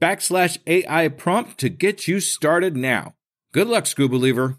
backslash AI prompt to get you started now. Good luck, Scoob Believer.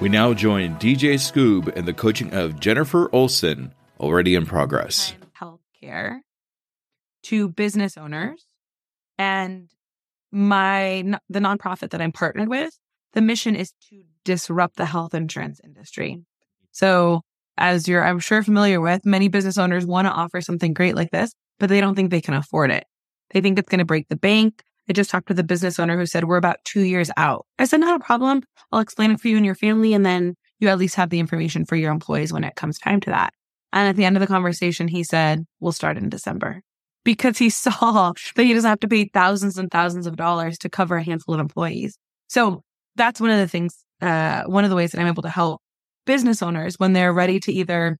We now join DJ Scoob and the coaching of Jennifer Olson, already in progress. healthcare to business owners and my the nonprofit that I'm partnered with the mission is to disrupt the health insurance industry so as you're I'm sure familiar with many business owners want to offer something great like this but they don't think they can afford it they think it's going to break the bank I just talked with a business owner who said we're about 2 years out I said not a problem I'll explain it for you and your family and then you at least have the information for your employees when it comes time to that and at the end of the conversation, he said, We'll start in December because he saw that he doesn't have to pay thousands and thousands of dollars to cover a handful of employees. So that's one of the things, uh, one of the ways that I'm able to help business owners when they're ready to either,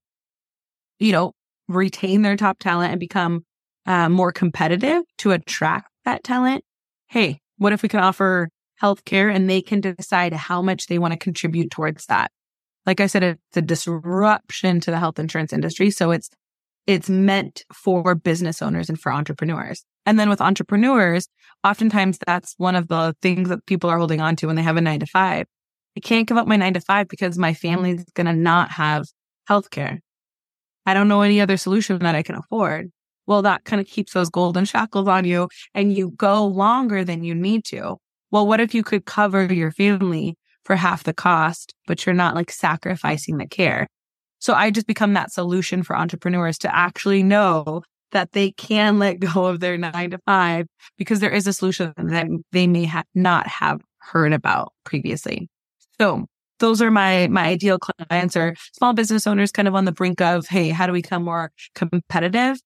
you know, retain their top talent and become uh, more competitive to attract that talent. Hey, what if we can offer healthcare and they can decide how much they want to contribute towards that? like I said, it's a disruption to the health insurance industry. So it's, it's meant for business owners and for entrepreneurs. And then with entrepreneurs, oftentimes that's one of the things that people are holding on to when they have a nine to five. I can't give up my nine to five because my family's going to not have healthcare. I don't know any other solution that I can afford. Well, that kind of keeps those golden shackles on you and you go longer than you need to. Well, what if you could cover your family for half the cost, but you're not like sacrificing the care. So I just become that solution for entrepreneurs to actually know that they can let go of their nine to five because there is a solution that they may ha- not have heard about previously. So those are my my ideal clients are small business owners kind of on the brink of hey how do we become more competitive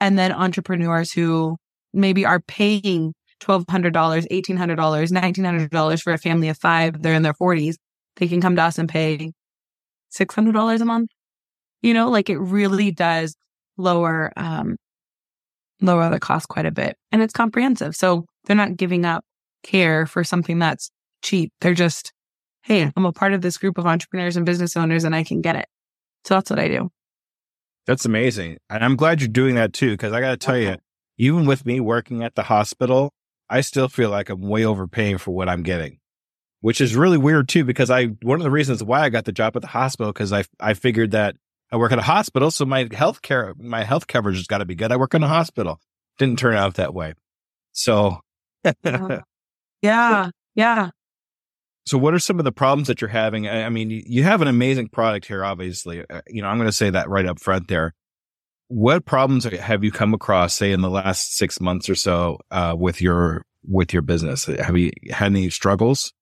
and then entrepreneurs who maybe are paying $1,200, $1,800, $1,900 for a family of five, they're in their 40s, they can come to us and pay $600 a month. You know, like it really does lower, um, lower the cost quite a bit and it's comprehensive. So they're not giving up care for something that's cheap. They're just, Hey, I'm a part of this group of entrepreneurs and business owners and I can get it. So that's what I do. That's amazing. And I'm glad you're doing that too. Cause I got to tell you, even with me working at the hospital, I still feel like I'm way overpaying for what I'm getting, which is really weird too, because I, one of the reasons why I got the job at the hospital, cause I, I figured that I work at a hospital. So my health care, my health coverage has got to be good. I work in a hospital. Didn't turn out that way. So yeah. Yeah. So what are some of the problems that you're having? I mean, you have an amazing product here, obviously. Uh, you know, I'm going to say that right up front there what problems have you come across, say, in the last six months or so, uh, with your with your business? Have you had any struggles?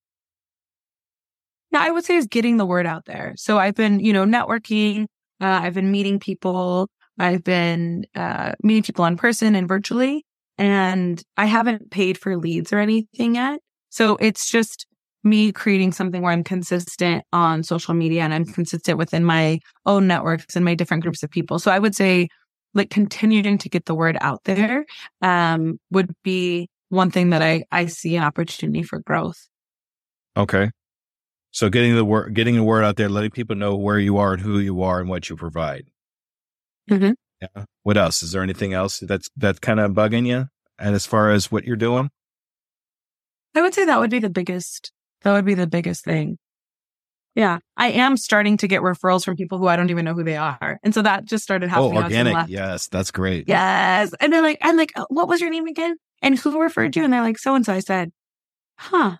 Yeah, I would say is getting the word out there. So I've been, you know, networking. Uh, I've been meeting people. I've been uh, meeting people in person and virtually, and I haven't paid for leads or anything yet. So it's just me creating something where I'm consistent on social media and I'm consistent within my own networks and my different groups of people. So I would say like continuing to get the word out there um, would be one thing that I, I see an opportunity for growth. Okay. So getting the word, getting the word out there, letting people know where you are and who you are and what you provide. Mhm. Yeah. What else? Is there anything else that's that's kind of bugging you? And as far as what you're doing, I would say that would be the biggest, that would be the biggest thing. Yeah. I am starting to get referrals from people who I don't even know who they are. And so that just started oh, happening. on to the organic. Yes, that's great. Yes. And they're like, I'm like, "Oh, what was your name again? And who referred you? And they're like, so and so. I said, huh.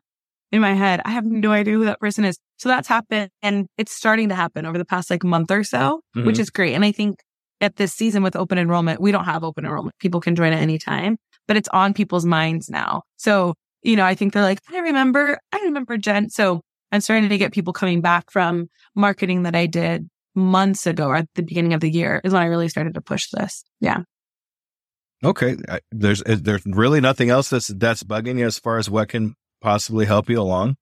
In my head, I have no idea who that person is. So that's happened and it's starting to happen over the past like month or so, which Mhm. is great. And I think at this season with open enrollment, we don't have open enrollment. People can join at any time, but it's on people's minds now. So, you know, I think they're like, I remember, I remember Jen. So I'm starting to get people coming back from marketing that I did months ago or at the beginning of the year is when I really started to push this. Yeah. Okay. I- There's is there's really nothing else that's that's bugging you as far as what can possibly help you along.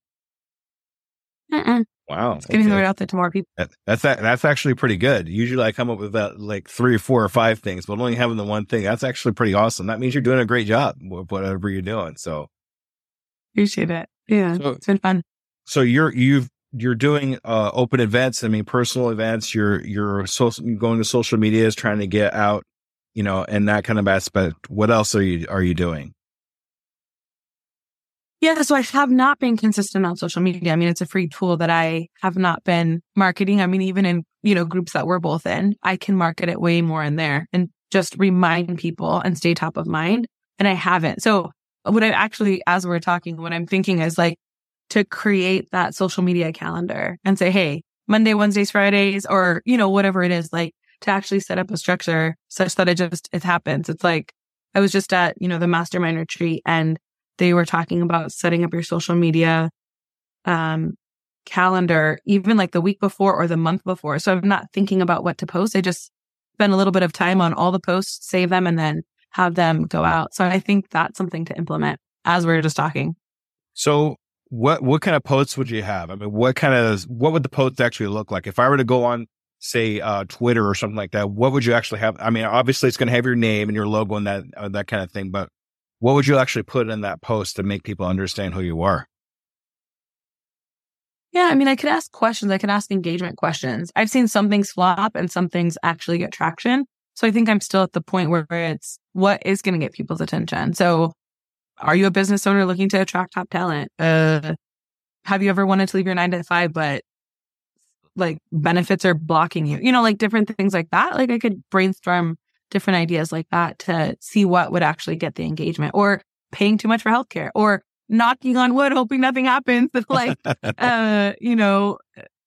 Wow. Getting the word out there to more people. That- That's that, that's actually pretty good. Usually I come up with about like three or four or five things, but only having the one thing, that's actually pretty awesome. That means you're doing a great job with whatever you're doing. So, Appreciate it. Yeah. so, It's been fun. so you're, you've, you're doing, uh, open events. I mean, personal events, you're, you're social, going to social media is trying to get out, you know, and that kind of aspect. What else are you, are you doing? Yeah. So I have not been consistent on social media. I mean, it's a free tool that I have not been marketing. I mean, even in, you know, groups that we're both in, I can market it way more in there and just remind people and stay top of mind. And I haven't. So what I actually, as we're talking, what I'm thinking is like to create that social media calendar and say, Hey, Monday, Wednesdays, Fridays, or, you know, whatever it is, like to actually set up a structure such that it just, it happens. It's like, I was just at, you know, the mastermind retreat and they were talking about setting up your social media um calendar even like the week before or the month before so i'm not thinking about what to post i just spend a little bit of time on all the posts save them and then have them go out so i think that's something to implement as we are just talking So what, what kind of posts would you have? I mean, what kind of, what would the posts actually look like? If I were to go on, say, uh, Twitter or something like that, what would you actually have? I mean, obviously it's going to have your name and your logo and that, uh, that kind of thing, but what would you actually put in that post to make people understand who you are? yeah i mean i could ask questions i could ask engagement questions i've seen some things flop and some things actually get traction so i think i'm still at the point where it's what is going to get people's attention so are you a business owner looking to attract top talent? Uh, have you ever wanted to leave your nine to five, but like benefits are blocking you? You know, like different things like that. Like I could brainstorm different ideas like that to see what would actually get the engagement or paying too much for healthcare or knocking on wood, hoping nothing happens. But like, uh, you know,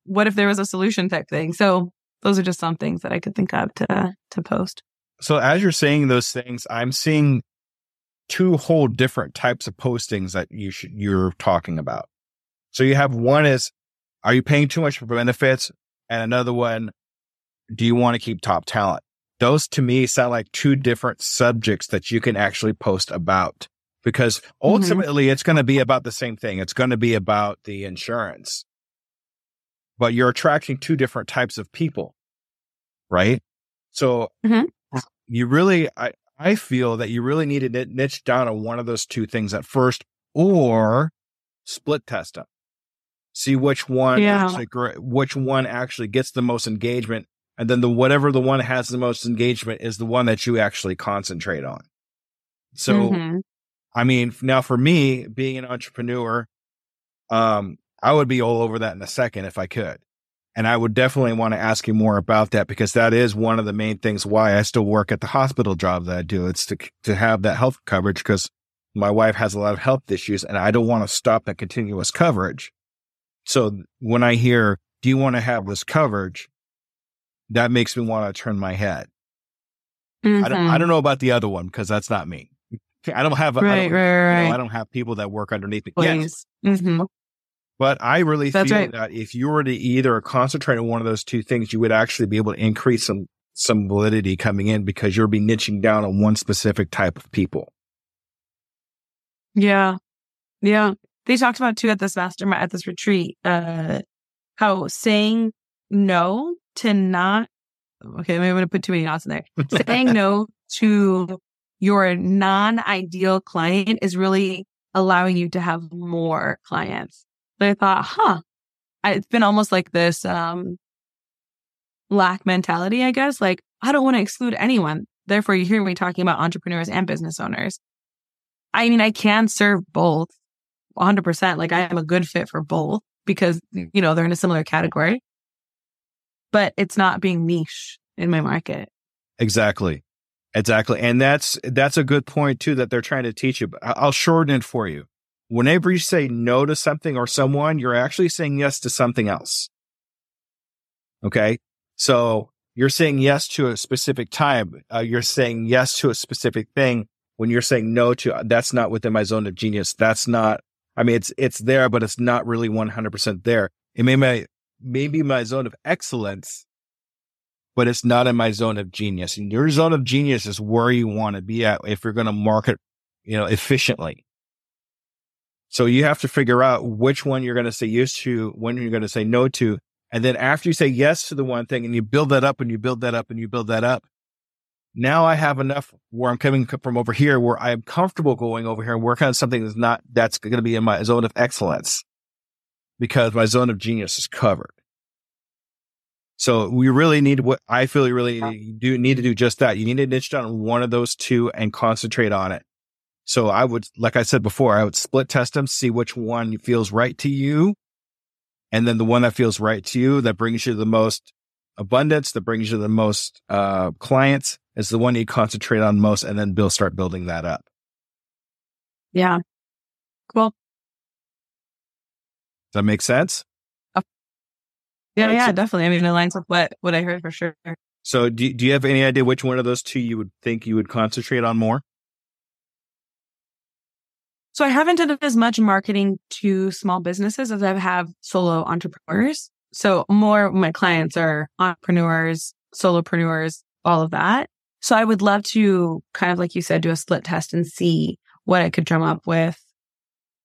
what if there was a solution type thing? So those are just some things that I could think of to, to post. So as you're saying those things, I'm seeing two whole different types of postings that you should, you're talking about. So you have one is, are you paying too much for benefits? And another one, do you want to keep top talent? Those to me sound like two different subjects that you can actually post about because mm-hmm. ultimately it's going to be about the same thing. It's going to be about the insurance, but you're attracting two different types of people, right? So Mhm. you really, I, I feel that you really need to niche down on one of those two things at first or split test them. See which one Yeah. actually, which one actually gets the most engagement. And then the whatever the one has the most engagement is the one that you actually concentrate on. So, Mhm. I mean, now for me, being an entrepreneur, um, I would be all over that in a second if I could. And I would definitely want to ask you more about that because that is one of the main things why I still work at the hospital job that I do. It's to, to have that health coverage because my wife has a lot of health issues and I don't want to stop that continuous coverage. So when I hear, do you want to have this coverage? That makes me want to turn my head. I don't. I don't mm-hmm. know about the other one because that's not me. I don't have, I Right, don't, right, you know, right. I don't have people that work underneath me. Yes, Please. But I really That's feel right. that if you were to either concentrate on one of those two things, you would actually be able to increase some some validity coming in because you'll be niching down on one specific type of people. Yeah. Yeah. They talked about too at this mastermind, at this retreat, uh, how saying no to not, okay, maybe I'm going to put too many knots in there. saying no to your non ideal client is really allowing you to have more clients. So I thought, huh, I, it's been almost like this, um, lack mentality, I guess. Like, I don't want to exclude anyone. Therefore, you hear me talking about entrepreneurs and business owners. I mean, I can serve both 100%. Like I am a good fit for both because, you know, they're in a similar category, but it's not being niche in my market. Exactly. Exactly. And that's, that's a good point too, that they're trying to teach you. I'll shorten it for you. Whenever you say no to something or someone, you're actually saying yes to something else. Okay. So you're saying yes to a specific time. Uh, you're saying yes to a specific thing. When you're saying no to, that's not within my zone of genius. That's not, I mean, it's, it's there, but it's not really 100% there. It may, may, maybe my zone of excellence, but it's not in my zone of genius. And your zone of genius is where you want to be at if you're going to market, you know, efficiently. So you have to figure out which one you're going to say yes to, when you're going to say no to. And then after you say yes to the one thing and you build that up and you build that up and you build that up, now I have enough where I'm coming from over here where I am comfortable going over here and working on something that's not, that's going to be in my zone of excellence because my zone of genius is covered. So we really need what I feel you really do need to do just that. You need to niche down on one of those two and concentrate on it. So I would, like I said before, I would split test them, see which one feels right to you. And then the one that feels right to you, that brings you the most abundance, that brings you the most, uh, clients is the one you concentrate on most. And then build, start building that up. Yeah. Cool. Does that make sense? Yeah, yeah, definitely. I mean, it aligns with what, what I heard for sure. So do, do you have any idea which one of those two you would think you would concentrate on more? So I haven't done as much marketing to small businesses as I have solo entrepreneurs. So more of my clients are entrepreneurs, solopreneurs, all of that. So I would love to kind of like you said, do a split test and see what I could drum up with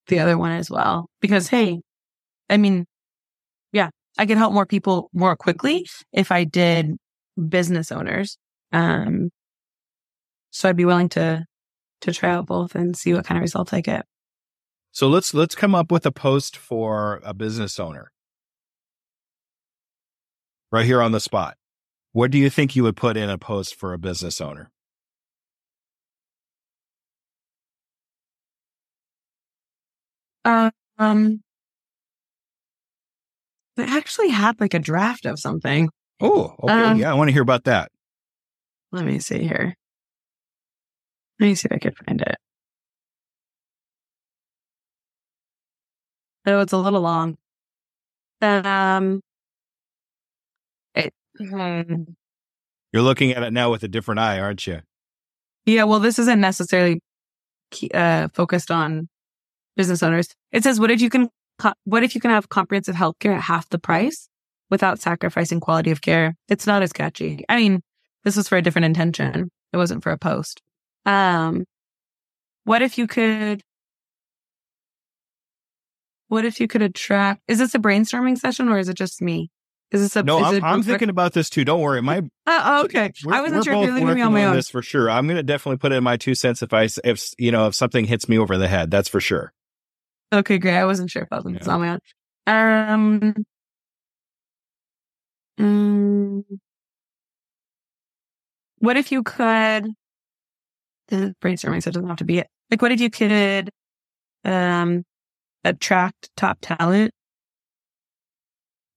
the other one as well. Because hey, I mean, yeah, I could help more people more quickly if I did business owners. Um, so I'd be willing to to try out both and see what kind of results I get. So let's let's come up with a post for a business owner. Right here on the spot. What do you think you would put in a post for a business owner? Um, I actually had like a draft of something. Oh, okay. Um, yeah, I want to hear about that. Let me see here. Let me see if I could find it. Oh, it's a little long. Um, it, hmm. You're looking at it now with a different eye, aren't you? yeah, well, this isn't necessarily uh, focused on business owners. It says, what if you can, what if you can have comprehensive healthcare at half the price without sacrificing quality of care? It's not as catchy. I mean, this was for a different intention. It wasn't for a post. Um, what if you could, what if you could attract, is this a brainstorming session or is it just me? Is this a, No, I'm, I'm thinking about this too. Don't worry. My oh, okay. I wasn't sure if you both were leaving me on my own. this for sure. I'm going to definitely put it in my two cents if I if you know if something hits me over the head. That's for sure. Okay, great. I wasn't sure if I was Yeah. on my own. Um, mm, what if you could? Brainstorming, so it doesn't have to be it. Like, what if you could, um, attract top talent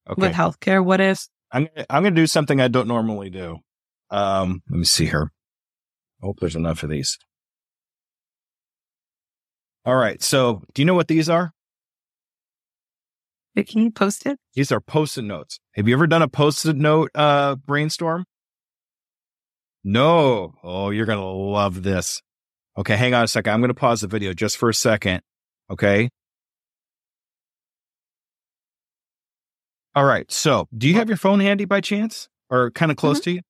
Okay. with healthcare? What if? I'm I'm going to do something I don't normally do. Um, let me see here. I hope there's enough of these. All right. So, do you know what these are? Can you post it? These are post-it notes. Have you ever done a post-it note uh, brainstorm? No. Oh, you're going to love this. Okay, hang on a second. I'm going to pause the video just for a second. Okay. All right. So, do you have your phone handy by chance or kind of mm-hmm. close to you?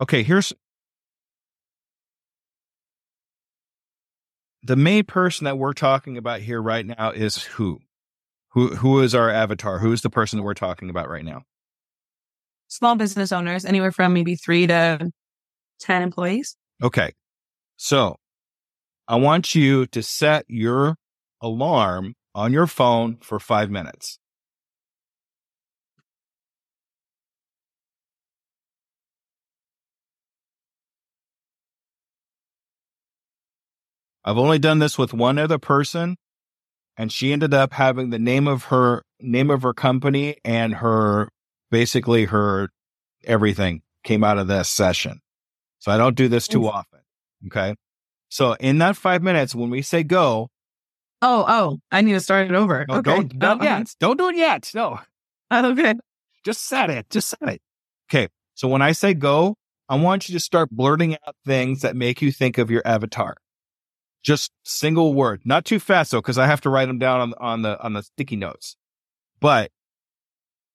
Okay, here's the main person that we're talking about here right now is who? Who who is our avatar? Who is the person that we're talking about right now? Small business owners, anywhere from maybe three to 10 employees. Okay. So I want you to set your alarm on your phone for five minutes. I've only done this with one other person, and she ended up having the name of her name of her company and her basically her everything came out of this session. So I don't do this too often. Okay. So in that five minutes, when we say go, Oh, oh, I need to start it over. no, okay. don't, Oh, okay. yet. Don't do it yet. No, oh, Okay. just set it. Just set it. Okay. So when I say go, I want you to start blurting out things that make you think of your avatar. Just single word, not too fast though, because I have to write them down on, on the, on the sticky notes. But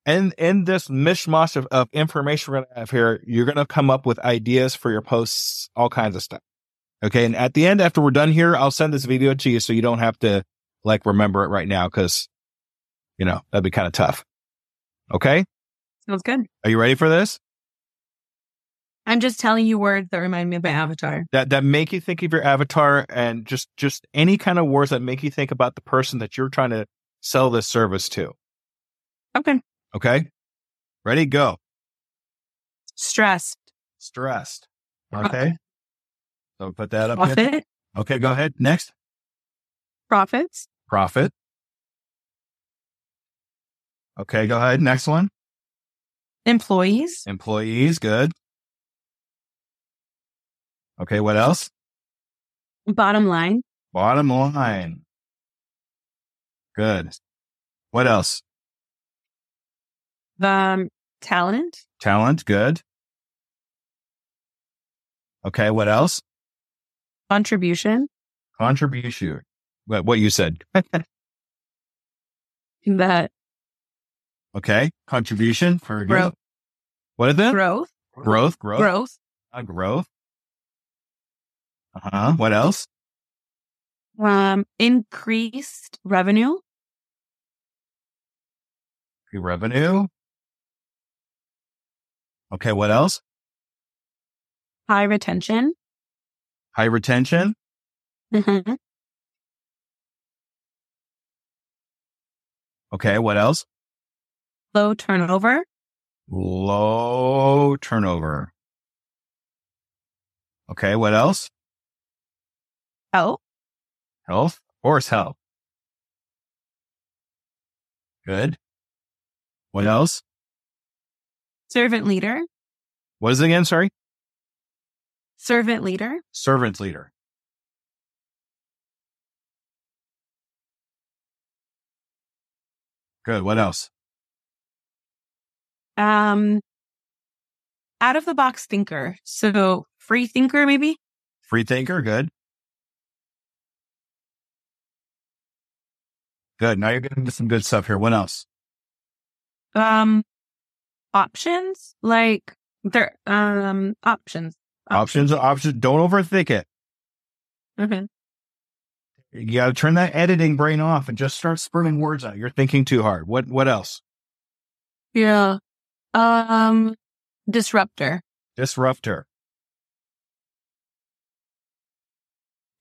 in, in this mishmash of, of information we're going to have here, you're going to come up with ideas for your posts, all kinds of stuff. Okay. And at the end, after we're done here, I'll send this video to you so you don't have to like remember it right now because, you know, that'd be kind of tough. Okay. Sounds good. Are you ready for this? I'm just telling you words that remind me of my avatar. That that make you think of your avatar and just just any kind of words that make you think about the person that you're trying to sell this service to. Okay. Okay? Ready? Go. Stressed. Stressed. Okay. So put that up. here. Profit. Okay, go ahead. Next. Profits. Profit. Okay, go ahead. Next one. Employees. Employees. Good. Okay, what else? Bottom line. Bottom line. Good. What else? Um, talent. Talent. Good. Okay, what else? Contribution. Contribution. What, what you said. That Okay. Contribution for growth. What is it? Growth. Growth. Growth. Growth. Uh, growth. Uh huh. What else? Um, increased revenue. Revenue. Okay. What else? High retention. High retention. Mhm. Okay. What else? Low turnover. Low turnover. Okay. What else? Health. Health. Horse health. Good. What else? Servant leader. What is it again? Sorry. Servant leader. Servant leader. Good. What else? Um, out of the box thinker. So free thinker, maybe. Free thinker. Good. Good. Now you're getting into some good stuff here. What else? Um, options like there. Um, options. Options. Options. Don't overthink it. Okay. You got to turn that editing brain off and just start spurting words out. You're thinking too hard. What? What else? Yeah. Um, disruptor. Disruptor.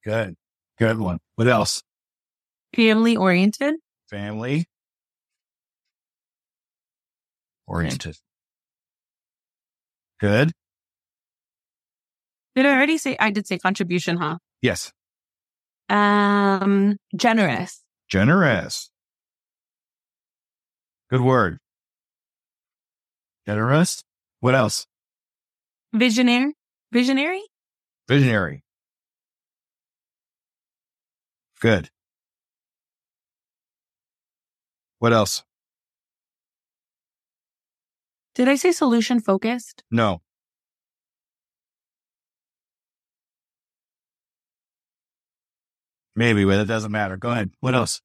Good. Good one. What else? Family oriented. Family oriented. Good. Did I already say? I did say contribution, huh? Yes. Um, generous. Generous. Good word. Generous. What else? Visionary. Visionary. Visionary. Good. What else? Did I say solution focused? No. Maybe, but it doesn't matter. Go ahead. What else?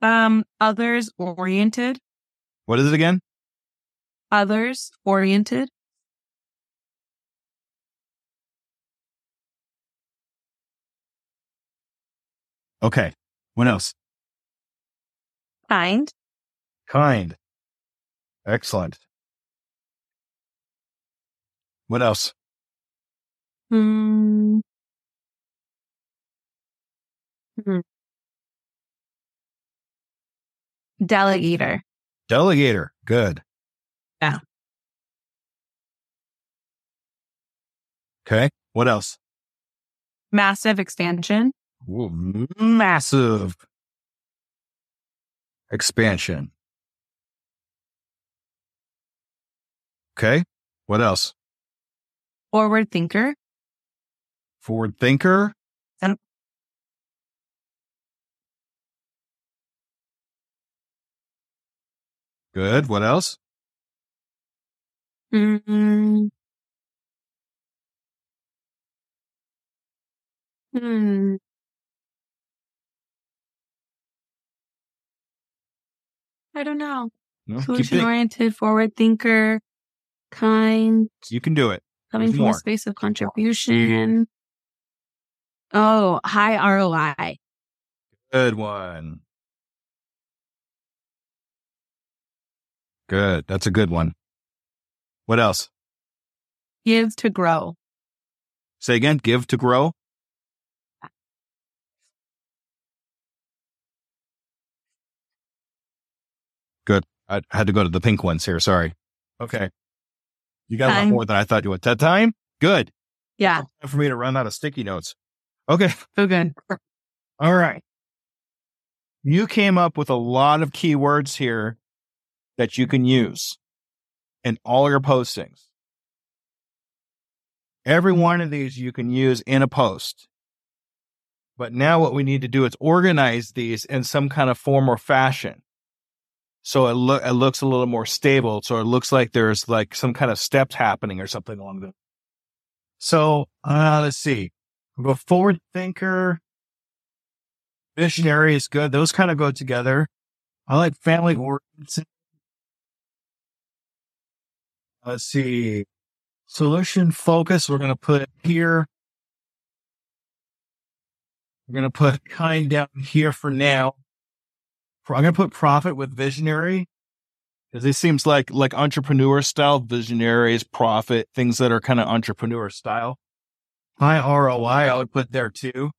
Um, others oriented. What is it again? Others oriented. Okay. What else? Kind. Kind. Excellent. What else? Hmm. Hmm. Delegator. Delegator. Good. Yeah. Okay. What else? Massive expansion. Ooh, massive expansion. Okay. What else? Forward thinker. Forward thinker. And- Good. What else? Mm. Hmm. I don't know. No, Solution oriented, forward thinker, kind, You can do it. coming There's from more. a space of contribution. Oh, high ROI. Good one. Good. That's a good one. What else? Give to grow. Say again. Give to grow. Good. I had to go to the pink ones here. Sorry. Okay. You got a lot more than I thought you would. That time? Good. Yeah. Time for me to run out of sticky notes. Okay. So good. All right. You came up with a lot of keywords here that you can use in all your postings. Every one of these you can use in a post. But now what we need to do is organize these in some kind of form or fashion. So it, look it looks a little more stable. So it looks like there's like some kind of steps happening or something along the. So uh, let's see. Go forward thinker. Visionary is good. Those kind of go together. I like family oriented. Let's see. Solution focus. We're going to put here. We're going to put kind down here for now. I'm going to put profit with visionary because it seems like, like entrepreneur style visionaries, profit, things that are kind of entrepreneur style. High ROI, I would put there too.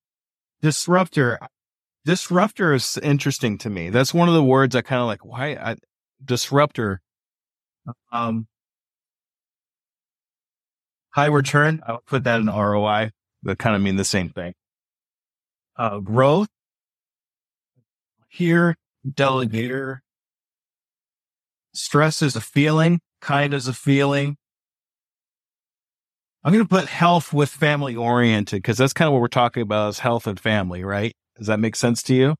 Disruptor. Disruptor is interesting to me. That's one of the words I kind of like. Why I, disruptor? Um, high return. I would put that in ROI. That kind of mean the same thing. Uh, growth. Here, delegator. Stress is a feeling. Kind is a feeling. I'm going to put health with family oriented because that's kind of what we're talking about is health and family, right? Does that make sense to you?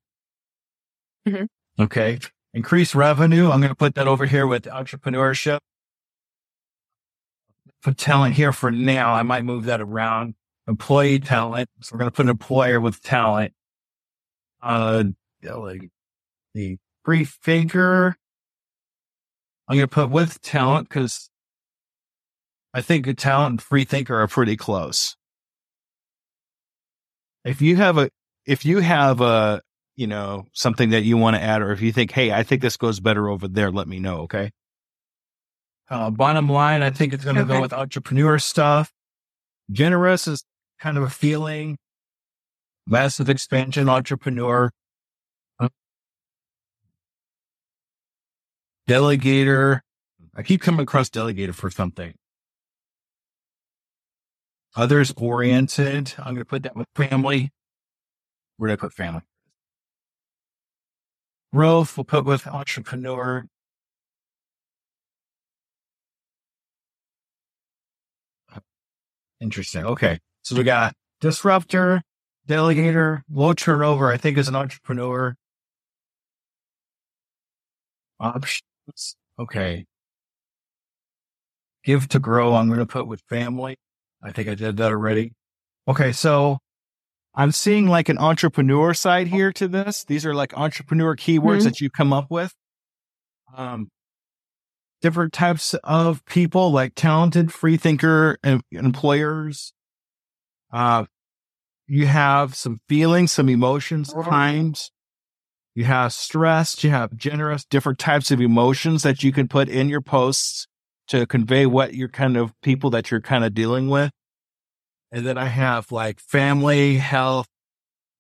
Mhm. Okay. Increase revenue. I'm going to put that over here with entrepreneurship. Put talent here for now. I might move that around. Employee talent. So we're going to put an employer with talent. Uh, like the free thinker. I'm going to put with talent because I think a talent and free thinker are pretty close. If you have a, if you have a, you know, something that you want to add, or if you think, hey, I think this goes better over there, let me know. Okay. Uh, bottom line, I think it's going to Okay. go with entrepreneur stuff. Generous is kind of a feeling. Massive expansion entrepreneur. Delegator. I keep coming across delegator for something. Others oriented. I'm going to put that with family. Where did I put family? Growth, we'll put with entrepreneur. Interesting. Okay. So we got disruptor, delegator, low turnover, I think is an entrepreneur. Options. Okay. Give to grow, I'm going to put with family. I think I did that already. Okay. So I'm seeing like an entrepreneur side here to this. These are like entrepreneur keywords Mhm. that you come up with. Um, different types of people like talented free thinker em- employers. Uh, you have some feelings, some emotions, times. You have stress, you have generous, different types of emotions that you can put in your posts to convey what you're kind of people that you're kind of dealing with. And then I have like family, health.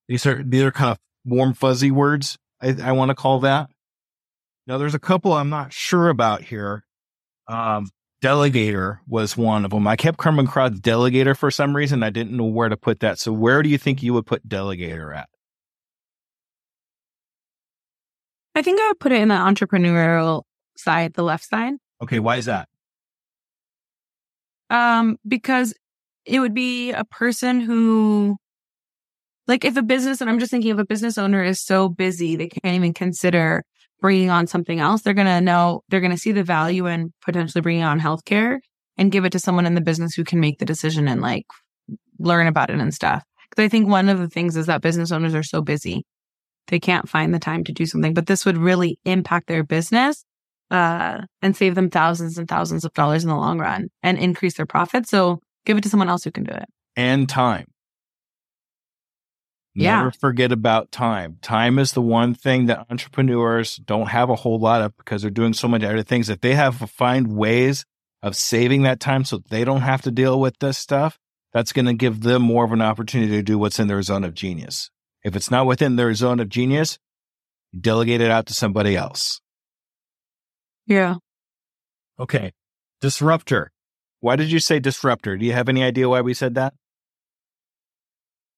These are, these are kind of warm, fuzzy words. I, I want to call that. Now there's a couple I'm not sure about here. Um, delegator was one of them. I kept coming across delegator for some reason. I didn't know where to put that. So where do you think you would put delegator at? I think I would put it in the entrepreneurial side, the left side. Okay, why is that? Um, because it would be a person who, like, if a business, and I'm just thinking if a business owner is so busy, they can't even consider bringing on something else. They're going to know, they're going to see the value in potentially bringing on healthcare and give it to someone in the business who can make the decision and like learn about it and stuff. Because I think one of the things is that business owners are so busy. They can't find the time to do something, but this would really impact their business uh, and save them thousands and thousands of dollars in the long run and increase their profits. So give it to someone else who can do it. And time. Yeah. Never forget about time. Time is the one thing that entrepreneurs don't have a whole lot of because they're doing so many other things. If they have to find ways of saving that time so they don't have to deal with this stuff, that's going to give them more of an opportunity to do what's in their zone of genius. If it's not within their zone of genius, delegate it out to somebody else. Yeah. Okay. Disruptor. Why did you say disruptor? Do you have any idea why we said that?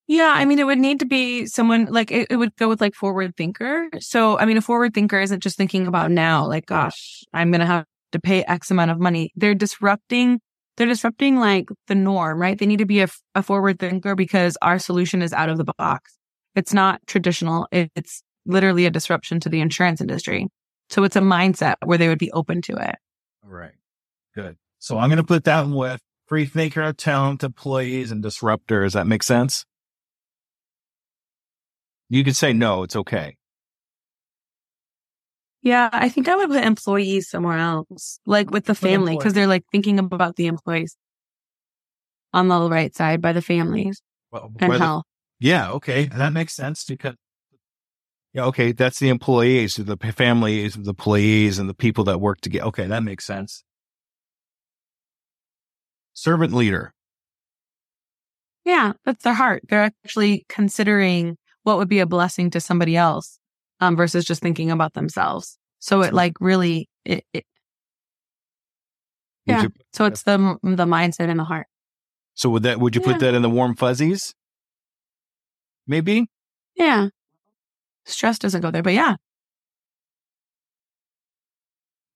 Yeah. I mean, it would need to be someone like it, it would go with like forward thinker. So, I mean, a forward thinker isn't just thinking about now, like, gosh, I'm going to have to pay X amount of money. They're disrupting, they're disrupting like the norm, right? They need to be a, a forward thinker because our solution is out of the box. It's not traditional. It's literally a disruption to the insurance industry. So it's a mindset where they would be open to it. All right. Good. So I'm going to put that with free thinker, talent, employees, and disruptor. Does that make sense? You could say no, it's okay. Yeah, I think I would put employees somewhere else, like with the family, because they're like thinking about the employees on the right side by the families Well, and health. Yeah, okay. That makes sense because, yeah, okay. That's the employees, the families, the employees, and the people that work together. Okay. That makes sense. Servant leader. Yeah, that's their heart. They're actually considering what would be a blessing to somebody else um, versus just thinking about themselves. So it like really, it, it Yeah. you- so it's the the mindset and the heart. so would that, would you Yeah. put that in the warm fuzzies? Maybe? Yeah, stress doesn't go there, but yeah,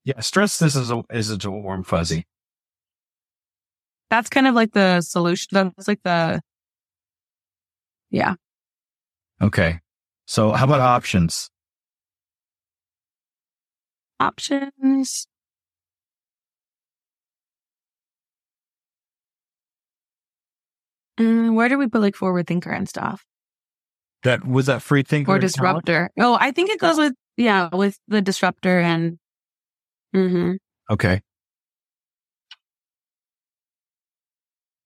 Yeah. Stress. This is a, is a warm fuzzy. that's kind of like the solution. That's like the yeah. Okay. So how about options? options. Mm, where do we put like forward thinker and stuff That was that free thinker or disruptor? Oh, I think it goes with yeah with the disruptor and. Mm-hmm. Okay.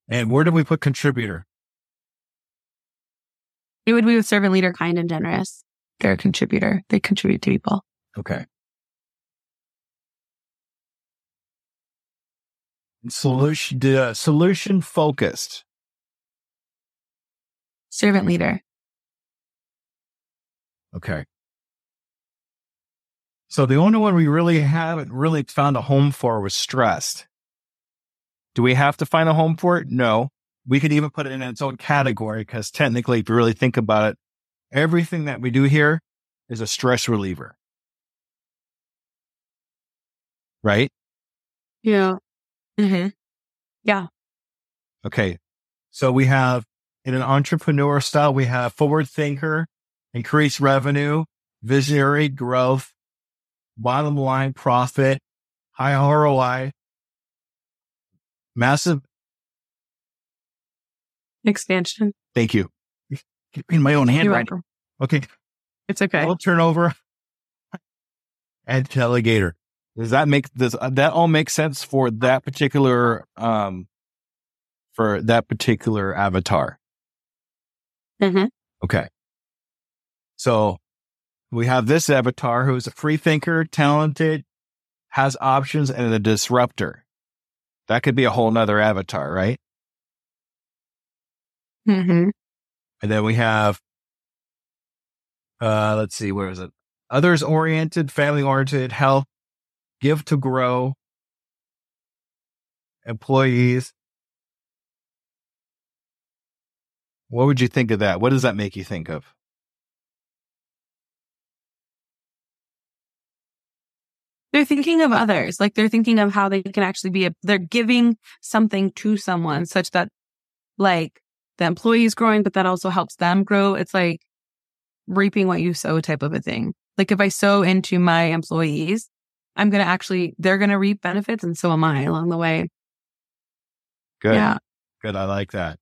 And where do we put contributor? It would be with servant leader, kind and generous. They're a contributor. They contribute to people. Okay. Solution, uh, solution focused. Servant leader. Okay. So the only one we really haven't really found a home for was stressed. Do we have to find a home for it? No. We could even put it in its own category because technically, if you really think about it, everything that we do here is a stress reliever. Right? Yeah. hmm Yeah. Okay. So we have in an entrepreneur style, we have forward thinker, increase revenue, visionary growth, bottom line profit, high ROI, massive. Expansion. Thank you. In my own handwriting. Okay. It's okay. I'll turn over and delegator. Does that make does that all make sense for that particular um for that particular avatar? hmm Okay. So we have this avatar who's a free thinker, talented, has options, and a disruptor. That could be a whole nother avatar, right? hmm And then we have, uh, let's see, where is it? Others oriented, family oriented, health, give to grow, employees. What would you think of that? What does that make you think of? They're thinking of others. Like they're thinking of how they can actually be, a, they're giving something to someone such that like the employee is growing, but that also helps them grow. It's like reaping what you sow type of a thing. Like if I sow into my employees, I'm going to actually, they're going to reap benefits and so am I along the way. Good. Yeah. Good. I like that.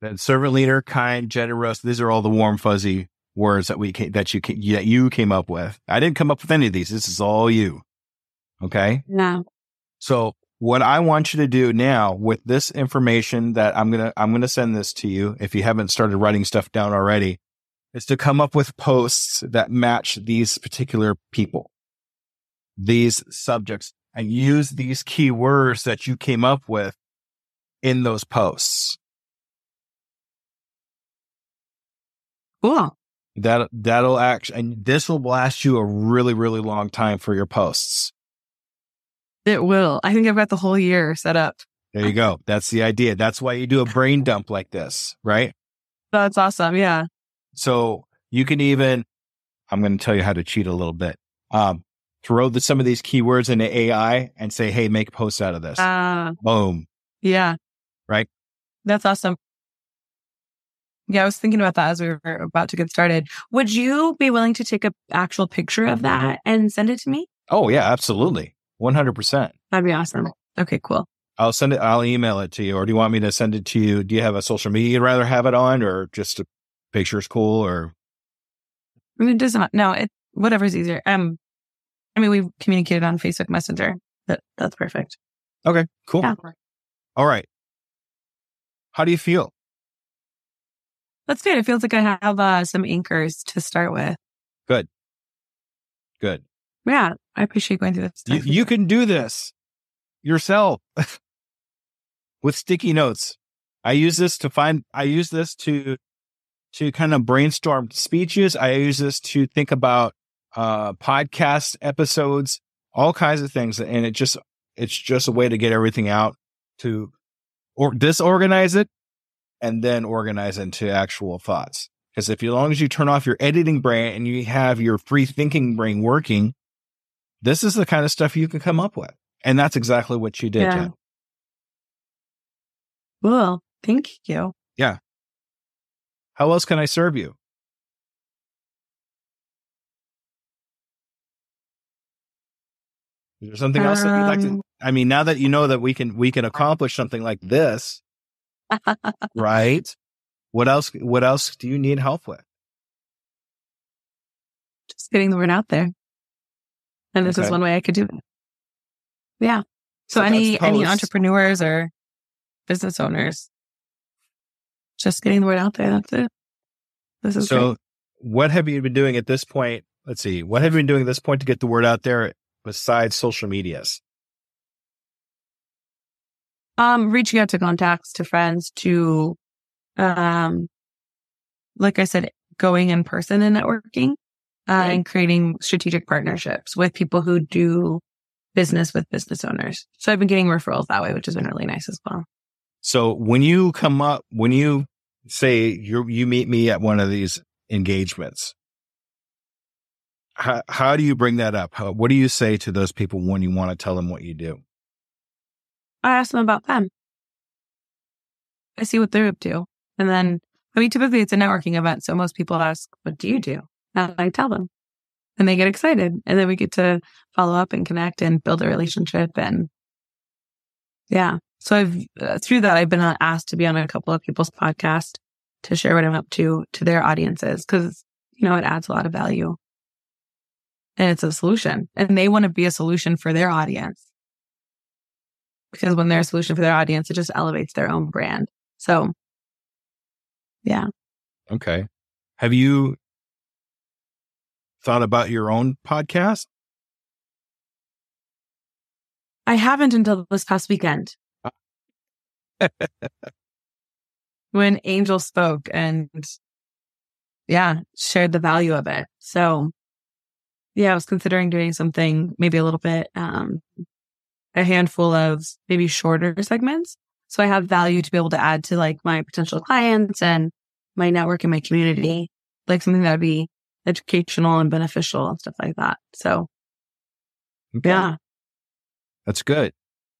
Then servant leader, kind, generous. These are all the warm, fuzzy words that we came, that you that you came up with. I didn't come up with any of these. This is all you. Okay. Yeah. So what I want you to do now with this information that I'm going to, I'm going to send this to you. If you haven't started writing stuff down already is to come up with posts that match these particular people, these subjects and use these keywords that you came up with in those posts. Cool. That that'll act and this will last you a really, really long time for your posts. It will. I think I've got the whole year set up. There you go. That's the idea. That's why you do a brain dump like this, right? That's awesome. Yeah. So you can even, I'm going to tell you how to cheat a little bit. Um, throw the, some of these keywords into AI and say, Hey, make posts out of this. Uh, Boom. yeah. Right. That's awesome. Yeah, I was thinking about that as we were about to get started. Would you be willing to take an actual picture of that and send it to me? Oh yeah, absolutely. 100%. That'd be awesome. Okay, cool. I'll send it. I'll email it to you. Or do you want me to send it to you? Do you have a social media you'd rather have it on or just a picture's cool or? I mean, it does not, no, it, whatever's easier. Um, I mean, we've communicated on Facebook Messenger. That, that's perfect. Okay, cool. Yeah. All right. How do you feel? That's good. It feels like I have uh, some anchors to start with. Good. Good. Yeah, I appreciate going through this. You, you can do this yourself with sticky notes. I use this to find, I use this to, to kind of brainstorm speeches. I use this to think about, uh, podcast episodes, all kinds of things. And it just, it's just a way to get everything out to or disorganize it and then organize into actual thoughts. Because if, as long as you turn off your editing brain and you have your free thinking brain working, this is the kind of stuff you can come up with. And that's exactly what you did, Yeah. Jen. Cool. Thank you. Yeah. How else can I serve you? Is there something else that you'd like to? Um, I mean, now that you know that we can we can accomplish something like this, right? What else? What else do you need help with? Just getting the word out there. And this is one way I could do it. Yeah. So, So any any entrepreneurs or business owners, just getting the word out there. That's it. This is So, great. what have you been doing at this point? Let's see. What have you been doing at this point to get the word out there besides social medias? Um, reaching out to contacts, to friends, to, um, like I said, going in person and networking, uh, Right. and creating strategic partnerships with people who do business with business owners. So I've been getting referrals that way, which has been really nice as well. So when you come up, when you say you you meet me at one of these engagements, how, how do you bring that up? How, what do you say to those people when you want to tell them what you do? I ask them about them. I see what they're up to. And then, I mean, typically it's a networking event. So most people ask, what do you do? And I tell them and they get excited. And then we get to follow up and connect and build a relationship. And yeah. So I've, uh, through that, I've been uh, asked to be on a couple of people's podcasts to share what I'm up to to their audiences because, you know, it adds a lot of value and it's a solution and they want to be a solution for their audience because when they're a solution for their audience, it just elevates their own brand. So, yeah. Okay. Have you thought about your own podcast? I haven't until this past weekend when Angel spoke and yeah, shared the value of it. So, yeah, I was considering doing something maybe a little bit um, a handful of maybe shorter segments. So I have value to be able to add to like my potential clients and my network and my community, like something that would be educational and beneficial and stuff like that. So Okay. yeah. That's good.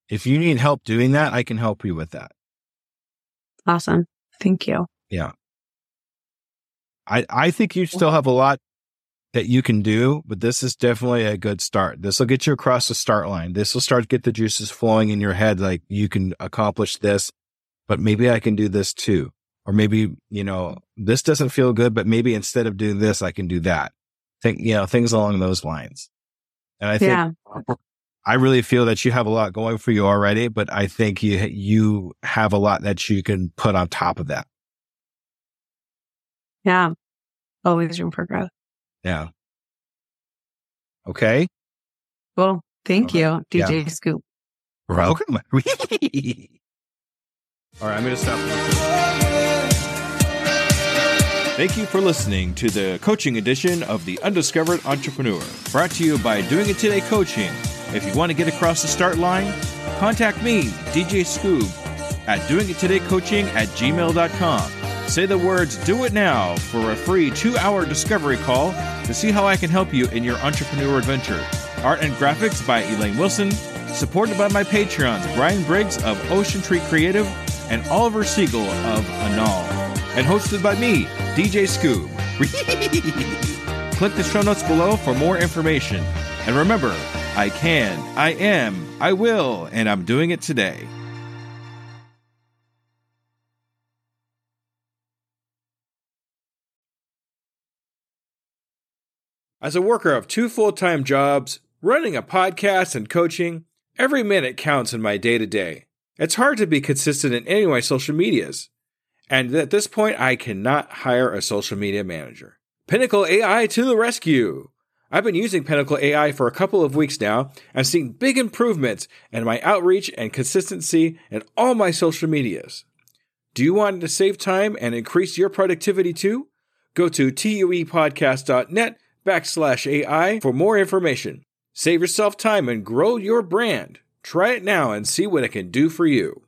If you need help doing that, I can help you with that. Awesome. Thank you. Yeah. I, I think you still have a lot that you can do, but this is definitely a good start. This will get you across the start line. This will start to get the juices flowing in your head. Like you can accomplish this, but maybe I can do this too. Or maybe, you know, this doesn't feel good, but maybe instead of doing this, I can do that. Think, you know, things along those lines. And I think yeah. I really feel that you have a lot going for you already, but I think you, you have a lot that you can put on top of that. Yeah. Always room for growth. Yeah. Okay. Well, thank you, Yeah. DJ Scoob. Welcome. All right, I'm going to stop. Thank you for listening to the coaching edition of The Undiscovered Entrepreneur, brought to you by Doing It Today Coaching. If you want to get across the start line, contact me, DJ Scoob, at doingittodaycoaching at gmail.com. Say the words do it now for a free two hour discovery call to see how I can help you in your entrepreneur adventure. Art and graphics by Elaine Wilson, supported by my Patreons, Brian Briggs of Ocean Tree Creative and Oliver Siegel of Anal, and hosted by me, DJ Scoob. Click the show notes below for more information. And remember, I can, I am, I will, and I'm doing it today. As a worker of two full time jobs, running a podcast and coaching, every minute counts in my day to day. It's hard to be consistent in any of my social medias. And at this point, I cannot hire a social media manager. Pinnacle AI to the rescue! I've been using Pinnacle AI for a couple of weeks now and seeing big improvements in my outreach and consistency in all my social medias. Do you want to save time and increase your productivity too? Go to tuepodcast.net backslash AI for more information. Save yourself time and grow your brand. Try it now and see what it can do for you.